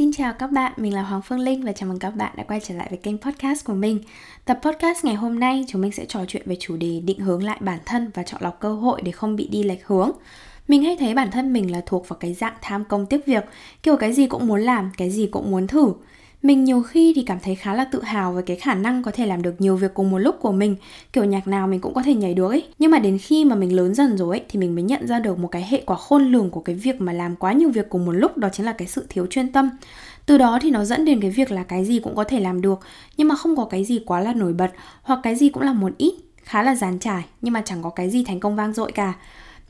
Xin chào các bạn, mình là Hoàng Phương Linh và chào mừng các bạn đã quay trở lại với kênh podcast của mình. Tập podcast ngày hôm nay chúng mình sẽ trò chuyện về chủ đề định hướng lại bản thân và chọn lọc cơ hội để không bị đi lệch hướng. Mình hay thấy bản thân mình là thuộc vào cái dạng tham công tiếc việc, kiểu cái gì cũng muốn làm, cái gì cũng muốn thử. Mình nhiều khi thì cảm thấy khá là tự hào về cái khả năng có thể làm được nhiều việc cùng một lúc của mình. Kiểu nhạc nào mình cũng có thể nhảy được ấy. Nhưng mà đến khi mà mình lớn dần rồi ấy, Thì mình mới nhận ra được một cái hệ quả khôn lường của cái việc mà làm quá nhiều việc cùng một lúc, Đó chính là cái sự thiếu chuyên tâm. Từ đó thì nó dẫn đến cái việc là cái gì cũng có thể làm được, nhưng mà không có cái gì quá là nổi bật, hoặc cái gì cũng là một ít, khá là dàn trải, nhưng mà chẳng có cái gì thành công vang dội cả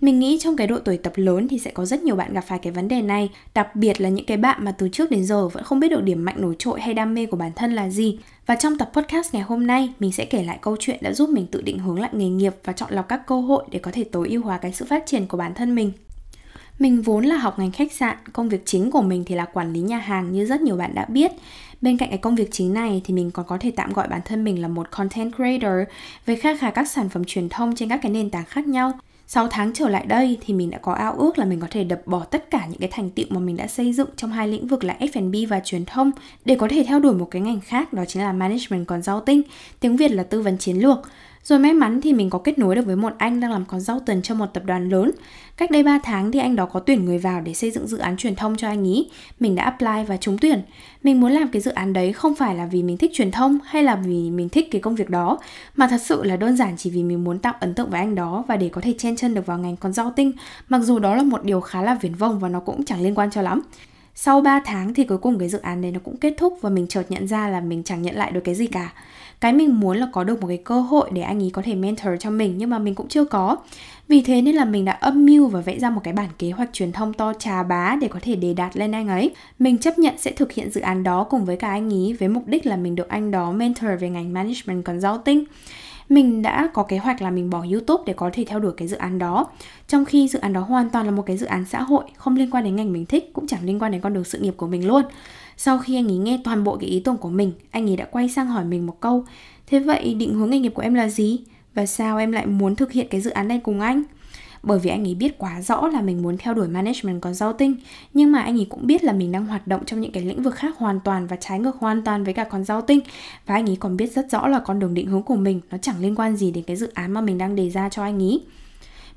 mình nghĩ trong cái độ tuổi tập lớn thì sẽ có rất nhiều bạn gặp phải cái vấn đề này, đặc biệt là những cái bạn mà từ trước đến giờ vẫn không biết được điểm mạnh nổi trội hay đam mê của bản thân là gì. Và trong tập podcast ngày hôm nay, mình sẽ kể lại câu chuyện đã giúp mình tự định hướng lại nghề nghiệp và chọn lọc các cơ hội để có thể tối ưu hóa cái sự phát triển của bản thân mình. Mình vốn là học ngành khách sạn, công việc chính của mình thì là quản lý nhà hàng như rất nhiều bạn đã biết. Bên cạnh cái công việc chính này thì mình còn có thể tạm gọi bản thân mình là một content creator với khá khá các sản phẩm truyền thông trên các cái nền tảng khác nhau. 6 tháng trở lại đây thì mình đã có ao ước là mình có thể đập bỏ tất cả những cái thành tựu mà mình đã xây dựng trong hai lĩnh vực là F&B và truyền thông để có thể theo đuổi một cái ngành khác đó chính là management consulting, tiếng Việt là tư vấn chiến lược. Rồi may mắn thì mình có kết nối được với một anh đang làm consultant cho một tập đoàn lớn. Cách đây 3 tháng thì anh đó có tuyển người vào để xây dựng dự án truyền thông cho anh ý. Mình đã apply và trúng tuyển. Mình muốn làm cái dự án đấy không phải là vì mình thích truyền thông hay là vì mình thích cái công việc đó, mà thật sự là đơn giản chỉ vì mình muốn tạo ấn tượng với anh đó và để có thể chen chân được vào ngành consulting, mặc dù đó là một điều khá là viển vông và nó cũng chẳng liên quan cho lắm sau 3 tháng thì cuối cùng cái dự án đấy nó cũng kết thúc và mình chợt nhận ra là mình chẳng nhận lại được cái gì cả cái mình muốn là có được một cái cơ hội để anh ấy có thể mentor cho mình nhưng mà mình cũng chưa có vì thế nên là mình đã âm mưu và vẽ ra một cái bản kế hoạch truyền thông to trà bá để có thể đề đạt lên anh ấy mình chấp nhận sẽ thực hiện dự án đó cùng với cả anh ấy với mục đích là mình được anh đó mentor về ngành management consulting mình đã có kế hoạch là mình bỏ YouTube để có thể theo đuổi cái dự án đó. Trong khi dự án đó hoàn toàn là một cái dự án xã hội, không liên quan đến ngành mình thích, cũng chẳng liên quan đến con đường sự nghiệp của mình luôn. Sau khi anh ấy nghe toàn bộ cái ý tưởng của mình, anh ấy đã quay sang hỏi mình một câu Thế vậy định hướng nghề nghiệp của em là gì? Và sao em lại muốn thực hiện cái dự án này cùng anh? Bởi vì anh ấy biết quá rõ là mình muốn theo đuổi management consulting Nhưng mà anh ấy cũng biết là mình đang hoạt động trong những cái lĩnh vực khác hoàn toàn và trái ngược hoàn toàn với cả consulting Và anh ấy còn biết rất rõ là con đường định hướng của mình nó chẳng liên quan gì đến cái dự án mà mình đang đề ra cho anh ấy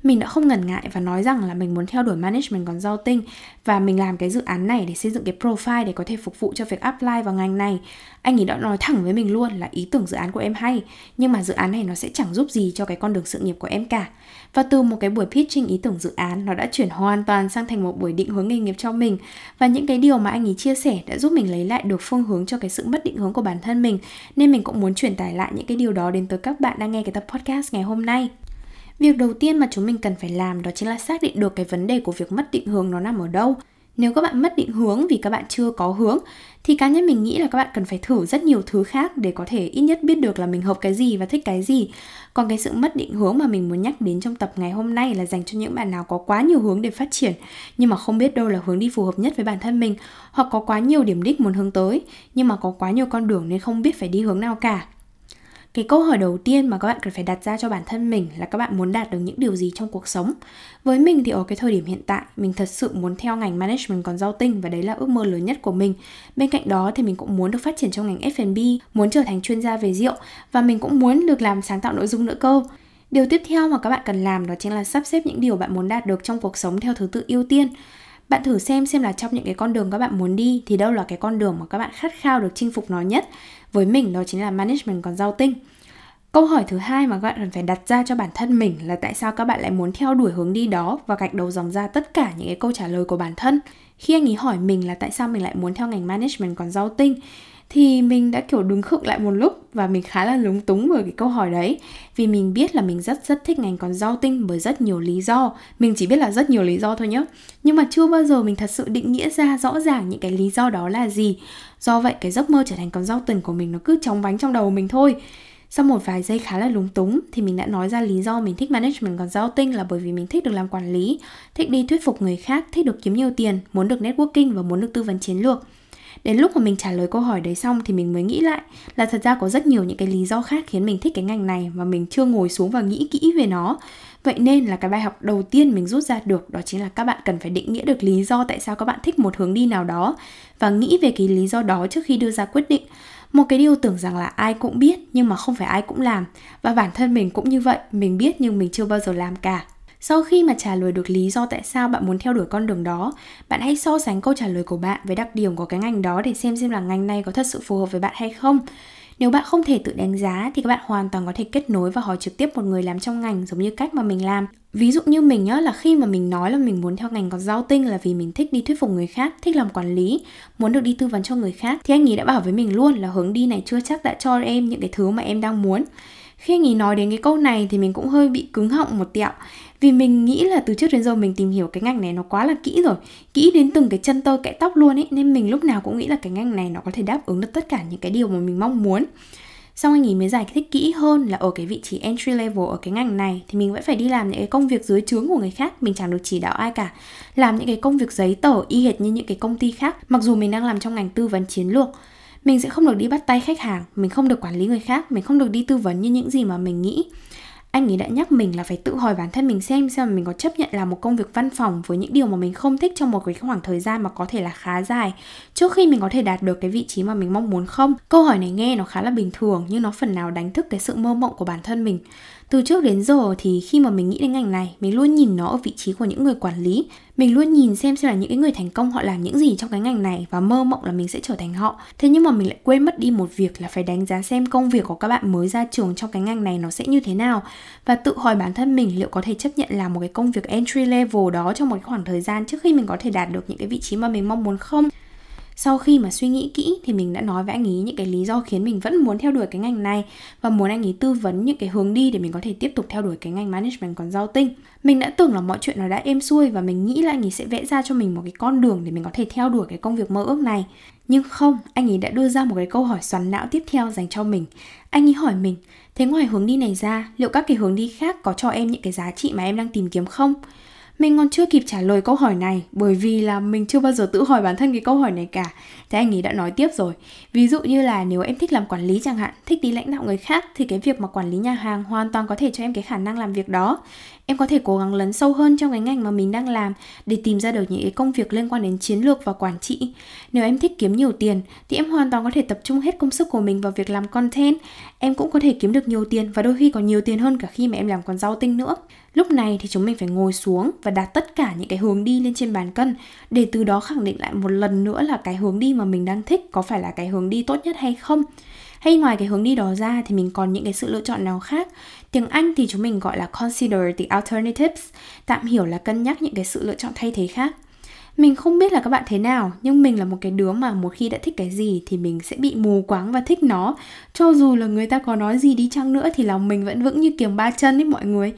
mình đã không ngần ngại và nói rằng là mình muốn theo đuổi management consulting và mình làm cái dự án này để xây dựng cái profile để có thể phục vụ cho việc apply vào ngành này. Anh ấy đã nói thẳng với mình luôn là ý tưởng dự án của em hay, nhưng mà dự án này nó sẽ chẳng giúp gì cho cái con đường sự nghiệp của em cả. Và từ một cái buổi pitching ý tưởng dự án nó đã chuyển hoàn toàn sang thành một buổi định hướng nghề nghiệp cho mình và những cái điều mà anh ấy chia sẻ đã giúp mình lấy lại được phương hướng cho cái sự mất định hướng của bản thân mình nên mình cũng muốn truyền tải lại những cái điều đó đến tới các bạn đang nghe cái tập podcast ngày hôm nay. Việc đầu tiên mà chúng mình cần phải làm đó chính là xác định được cái vấn đề của việc mất định hướng nó nằm ở đâu. Nếu các bạn mất định hướng vì các bạn chưa có hướng, thì cá nhân mình nghĩ là các bạn cần phải thử rất nhiều thứ khác để có thể ít nhất biết được là mình hợp cái gì và thích cái gì. Còn cái sự mất định hướng mà mình muốn nhắc đến trong tập ngày hôm nay là dành cho những bạn nào có quá nhiều hướng để phát triển, nhưng mà không biết đâu là hướng đi phù hợp nhất với bản thân mình, hoặc có quá nhiều điểm đích muốn hướng tới, nhưng mà có quá nhiều con đường nên không biết phải đi hướng nào cả cái câu hỏi đầu tiên mà các bạn cần phải đặt ra cho bản thân mình là các bạn muốn đạt được những điều gì trong cuộc sống? Với mình thì ở cái thời điểm hiện tại, mình thật sự muốn theo ngành management còn rau tinh và đấy là ước mơ lớn nhất của mình. Bên cạnh đó thì mình cũng muốn được phát triển trong ngành F&B muốn trở thành chuyên gia về rượu và mình cũng muốn được làm sáng tạo nội dung nữa cơ. Điều tiếp theo mà các bạn cần làm đó chính là sắp xếp những điều bạn muốn đạt được trong cuộc sống theo thứ tự ưu tiên bạn thử xem xem là trong những cái con đường các bạn muốn đi thì đâu là cái con đường mà các bạn khát khao được chinh phục nó nhất. Với mình, đó chính là management còn rau tinh. Câu hỏi thứ hai mà các bạn cần phải đặt ra cho bản thân mình là tại sao các bạn lại muốn theo đuổi hướng đi đó và gạch đầu dòng ra tất cả những cái câu trả lời của bản thân? Khi anh ấy hỏi mình là tại sao mình lại muốn theo ngành management còn rau tinh thì mình đã kiểu đứng khựng lại một lúc và mình khá là lúng túng bởi cái câu hỏi đấy. Vì mình biết là mình rất rất thích ngành con rau tinh bởi rất nhiều lý do. Mình chỉ biết là rất nhiều lý do thôi nhé nhưng mà chưa bao giờ mình thật sự định nghĩa ra rõ ràng những cái lý do đó là gì. Do vậy cái giấc mơ trở thành con rau tinh của mình nó cứ chóng bánh trong đầu mình thôi. Sau một vài giây khá là lúng túng thì mình đã nói ra lý do mình thích management còn giao tinh là bởi vì mình thích được làm quản lý, thích đi thuyết phục người khác, thích được kiếm nhiều tiền, muốn được networking và muốn được tư vấn chiến lược. Đến lúc mà mình trả lời câu hỏi đấy xong thì mình mới nghĩ lại là thật ra có rất nhiều những cái lý do khác khiến mình thích cái ngành này mà mình chưa ngồi xuống và nghĩ kỹ về nó. Vậy nên là cái bài học đầu tiên mình rút ra được đó chính là các bạn cần phải định nghĩa được lý do tại sao các bạn thích một hướng đi nào đó và nghĩ về cái lý do đó trước khi đưa ra quyết định một cái điều tưởng rằng là ai cũng biết nhưng mà không phải ai cũng làm và bản thân mình cũng như vậy, mình biết nhưng mình chưa bao giờ làm cả sau khi mà trả lời được lý do tại sao bạn muốn theo đuổi con đường đó bạn hãy so sánh câu trả lời của bạn với đặc điểm của cái ngành đó để xem xem là ngành này có thật sự phù hợp với bạn hay không. Nếu bạn không thể tự đánh giá thì các bạn hoàn toàn có thể kết nối và hỏi trực tiếp một người làm trong ngành giống như cách mà mình làm. Ví dụ như mình nhá là khi mà mình nói là mình muốn theo ngành có giao tinh là vì mình thích đi thuyết phục người khác, thích làm quản lý, muốn được đi tư vấn cho người khác thì anh ấy đã bảo với mình luôn là hướng đi này chưa chắc đã cho em những cái thứ mà em đang muốn. Khi anh ấy nói đến cái câu này thì mình cũng hơi bị cứng họng một tẹo vì mình nghĩ là từ trước đến giờ mình tìm hiểu cái ngành này nó quá là kỹ rồi. Kỹ đến từng cái chân tơ, kẽ tóc luôn ấy, nên mình lúc nào cũng nghĩ là cái ngành này nó có thể đáp ứng được tất cả những cái điều mà mình mong muốn. Xong anh ấy mới giải thích kỹ hơn là ở cái vị trí entry level ở cái ngành này, thì mình vẫn phải đi làm những cái công việc dưới trướng của người khác, mình chẳng được chỉ đạo ai cả. Làm những cái công việc giấy tờ y hệt như những cái công ty khác, mặc dù mình đang làm trong ngành tư vấn chiến lược. Mình sẽ không được đi bắt tay khách hàng, mình không được quản lý người khác, mình không được đi tư vấn như những gì mà mình nghĩ anh ấy đã nhắc mình là phải tự hỏi bản thân mình xem xem mình có chấp nhận làm một công việc văn phòng với những điều mà mình không thích trong một cái khoảng thời gian mà có thể là khá dài, trước khi mình có thể đạt được cái vị trí mà mình mong muốn không? Câu hỏi này nghe nó khá là bình thường nhưng nó phần nào đánh thức cái sự mơ mộng của bản thân mình từ trước đến giờ thì khi mà mình nghĩ đến ngành này, mình luôn nhìn nó ở vị trí của những người quản lý. Mình luôn nhìn xem xem là những cái người thành công họ làm những gì trong cái ngành này và mơ mộng là mình sẽ trở thành họ. Thế nhưng mà mình lại quên mất đi một việc là phải đánh giá xem công việc của các bạn mới ra trường trong cái ngành này nó sẽ như thế nào. Và tự hỏi bản thân mình liệu có thể chấp nhận làm một cái công việc entry level đó trong một khoảng thời gian trước khi mình có thể đạt được những cái vị trí mà mình mong muốn không? Sau khi mà suy nghĩ kỹ thì mình đã nói với anh ấy những cái lý do khiến mình vẫn muốn theo đuổi cái ngành này và muốn anh ấy tư vấn những cái hướng đi để mình có thể tiếp tục theo đuổi cái ngành management còn giao tinh. Mình đã tưởng là mọi chuyện nó đã êm xuôi và mình nghĩ là anh ấy sẽ vẽ ra cho mình một cái con đường để mình có thể theo đuổi cái công việc mơ ước này. Nhưng không, anh ấy đã đưa ra một cái câu hỏi xoắn não tiếp theo dành cho mình. Anh ấy hỏi mình, thế ngoài hướng đi này ra, liệu các cái hướng đi khác có cho em những cái giá trị mà em đang tìm kiếm không? Mình còn chưa kịp trả lời câu hỏi này bởi vì là mình chưa bao giờ tự hỏi bản thân cái câu hỏi này cả. Thế anh ấy đã nói tiếp rồi. Ví dụ như là nếu em thích làm quản lý chẳng hạn, thích đi lãnh đạo người khác thì cái việc mà quản lý nhà hàng hoàn toàn có thể cho em cái khả năng làm việc đó. Em có thể cố gắng lấn sâu hơn trong cái ngành mà mình đang làm để tìm ra được những cái công việc liên quan đến chiến lược và quản trị. Nếu em thích kiếm nhiều tiền thì em hoàn toàn có thể tập trung hết công sức của mình vào việc làm content. Em cũng có thể kiếm được nhiều tiền và đôi khi còn nhiều tiền hơn cả khi mà em làm còn rau tinh nữa. Lúc này thì chúng mình phải ngồi xuống và đặt tất cả những cái hướng đi lên trên bàn cân để từ đó khẳng định lại một lần nữa là cái hướng đi mà mình đang thích có phải là cái hướng đi tốt nhất hay không. Hay ngoài cái hướng đi đó ra thì mình còn những cái sự lựa chọn nào khác Tiếng Anh thì chúng mình gọi là consider the alternatives, tạm hiểu là cân nhắc những cái sự lựa chọn thay thế khác. Mình không biết là các bạn thế nào, nhưng mình là một cái đứa mà một khi đã thích cái gì thì mình sẽ bị mù quáng và thích nó. Cho dù là người ta có nói gì đi chăng nữa thì lòng mình vẫn vững như kiềm ba chân ấy mọi người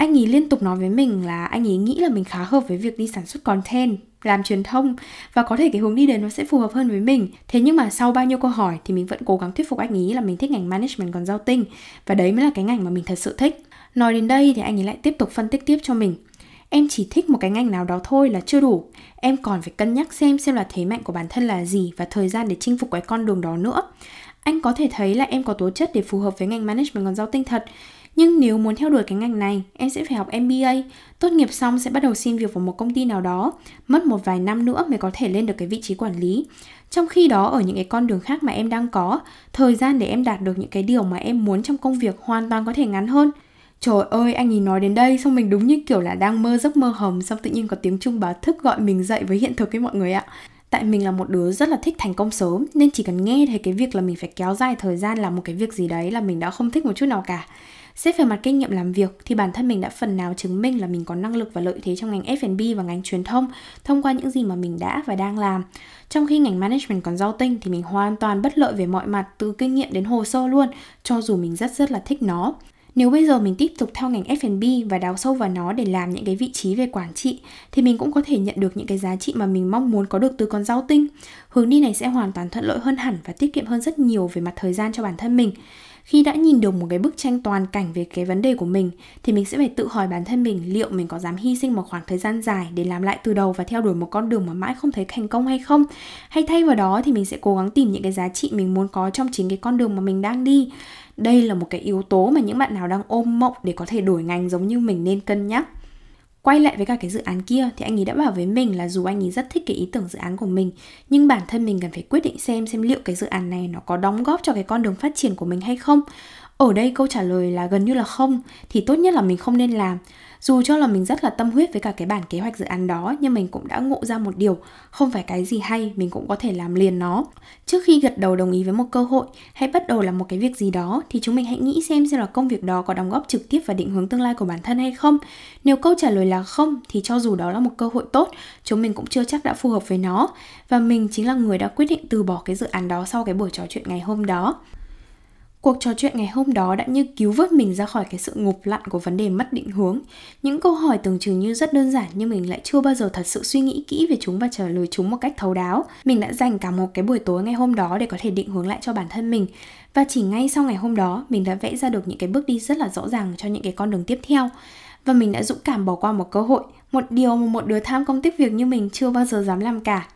anh ấy liên tục nói với mình là anh ấy nghĩ là mình khá hợp với việc đi sản xuất content, làm truyền thông và có thể cái hướng đi đến nó sẽ phù hợp hơn với mình. Thế nhưng mà sau bao nhiêu câu hỏi thì mình vẫn cố gắng thuyết phục anh ấy là mình thích ngành management còn giao tinh và đấy mới là cái ngành mà mình thật sự thích. Nói đến đây thì anh ấy lại tiếp tục phân tích tiếp cho mình. Em chỉ thích một cái ngành nào đó thôi là chưa đủ. Em còn phải cân nhắc xem xem là thế mạnh của bản thân là gì và thời gian để chinh phục cái con đường đó nữa. Anh có thể thấy là em có tố chất để phù hợp với ngành management còn giao tinh thật nhưng nếu muốn theo đuổi cái ngành này, em sẽ phải học MBA, tốt nghiệp xong sẽ bắt đầu xin việc vào một công ty nào đó, mất một vài năm nữa mới có thể lên được cái vị trí quản lý. Trong khi đó ở những cái con đường khác mà em đang có, thời gian để em đạt được những cái điều mà em muốn trong công việc hoàn toàn có thể ngắn hơn. Trời ơi, anh ấy nói đến đây xong mình đúng như kiểu là đang mơ giấc mơ hồng xong tự nhiên có tiếng chuông báo thức gọi mình dậy với hiện thực ấy mọi người ạ. Tại mình là một đứa rất là thích thành công sớm nên chỉ cần nghe thấy cái việc là mình phải kéo dài thời gian làm một cái việc gì đấy là mình đã không thích một chút nào cả Xét về mặt kinh nghiệm làm việc thì bản thân mình đã phần nào chứng minh là mình có năng lực và lợi thế trong ngành F&B và ngành truyền thông thông qua những gì mà mình đã và đang làm. Trong khi ngành management còn giao tinh thì mình hoàn toàn bất lợi về mọi mặt từ kinh nghiệm đến hồ sơ luôn, cho dù mình rất rất là thích nó. Nếu bây giờ mình tiếp tục theo ngành F&B và đào sâu vào nó để làm những cái vị trí về quản trị thì mình cũng có thể nhận được những cái giá trị mà mình mong muốn có được từ con rau tinh. Hướng đi này sẽ hoàn toàn thuận lợi hơn hẳn và tiết kiệm hơn rất nhiều về mặt thời gian cho bản thân mình khi đã nhìn được một cái bức tranh toàn cảnh về cái vấn đề của mình, thì mình sẽ phải tự hỏi bản thân mình liệu mình có dám hy sinh một khoảng thời gian dài để làm lại từ đầu và theo đuổi một con đường mà mãi không thấy thành công hay không? Hay thay vào đó thì mình sẽ cố gắng tìm những cái giá trị mình muốn có trong chính cái con đường mà mình đang đi? Đây là một cái yếu tố mà những bạn nào đang ôm mộng để có thể đổi ngành giống như mình nên cân nhắc quay lại với cả cái dự án kia, thì anh ấy đã bảo với mình là dù anh ấy rất thích cái ý tưởng dự án của mình, nhưng bản thân mình cần phải quyết định xem xem liệu cái dự án này nó có đóng góp cho cái con đường phát triển của mình hay không ở đây câu trả lời là gần như là không, thì tốt nhất là mình không nên làm. Dù cho là mình rất là tâm huyết với cả cái bản kế hoạch dự án đó, nhưng mình cũng đã ngộ ra một điều, không phải cái gì hay, mình cũng có thể làm liền nó. Trước khi gật đầu đồng ý với một cơ hội, hay bắt đầu làm một cái việc gì đó, thì chúng mình hãy nghĩ xem xem là công việc đó có đóng góp trực tiếp vào định hướng tương lai của bản thân hay không. Nếu câu trả lời là không, thì cho dù đó là một cơ hội tốt, chúng mình cũng chưa chắc đã phù hợp với nó. Và mình chính là người đã quyết định từ bỏ cái dự án đó sau cái buổi trò chuyện ngày hôm đó. Cuộc trò chuyện ngày hôm đó đã như cứu vớt mình ra khỏi cái sự ngụp lặn của vấn đề mất định hướng. Những câu hỏi tưởng chừng như rất đơn giản nhưng mình lại chưa bao giờ thật sự suy nghĩ kỹ về chúng và trả lời chúng một cách thấu đáo. Mình đã dành cả một cái buổi tối ngày hôm đó để có thể định hướng lại cho bản thân mình. Và chỉ ngay sau ngày hôm đó, mình đã vẽ ra được những cái bước đi rất là rõ ràng cho những cái con đường tiếp theo. Và mình đã dũng cảm bỏ qua một cơ hội, một điều mà một đứa tham công tiếc việc như mình chưa bao giờ dám làm cả.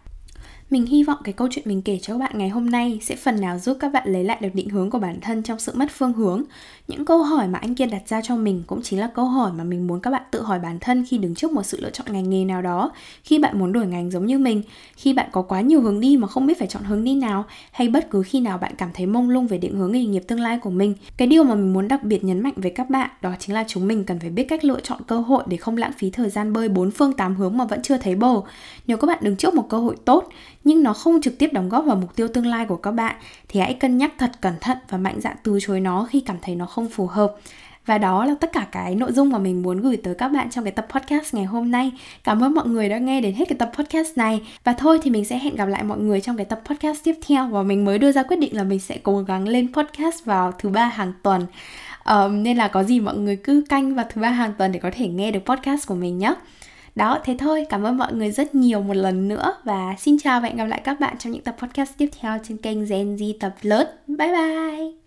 Mình hy vọng cái câu chuyện mình kể cho các bạn ngày hôm nay sẽ phần nào giúp các bạn lấy lại được định hướng của bản thân trong sự mất phương hướng. Những câu hỏi mà anh kiên đặt ra cho mình cũng chính là câu hỏi mà mình muốn các bạn tự hỏi bản thân khi đứng trước một sự lựa chọn ngành nghề nào đó, khi bạn muốn đổi ngành giống như mình, khi bạn có quá nhiều hướng đi mà không biết phải chọn hướng đi nào, hay bất cứ khi nào bạn cảm thấy mông lung về định hướng nghề nghiệp tương lai của mình. Cái điều mà mình muốn đặc biệt nhấn mạnh với các bạn đó chính là chúng mình cần phải biết cách lựa chọn cơ hội để không lãng phí thời gian bơi bốn phương tám hướng mà vẫn chưa thấy bờ. Nếu các bạn đứng trước một cơ hội tốt nhưng nó không trực tiếp đóng góp vào mục tiêu tương lai của các bạn thì hãy cân nhắc thật cẩn thận và mạnh dạn từ chối nó khi cảm thấy nó không phù hợp và đó là tất cả cái nội dung mà mình muốn gửi tới các bạn trong cái tập podcast ngày hôm nay. Cảm ơn mọi người đã nghe đến hết cái tập podcast này. Và thôi thì mình sẽ hẹn gặp lại mọi người trong cái tập podcast tiếp theo và mình mới đưa ra quyết định là mình sẽ cố gắng lên podcast vào thứ ba hàng tuần. Um, nên là có gì mọi người cứ canh vào thứ ba hàng tuần để có thể nghe được podcast của mình nhé. Đó, thế thôi, cảm ơn mọi người rất nhiều một lần nữa và xin chào và hẹn gặp lại các bạn trong những tập podcast tiếp theo trên kênh Gen Z tập lớn. Bye bye!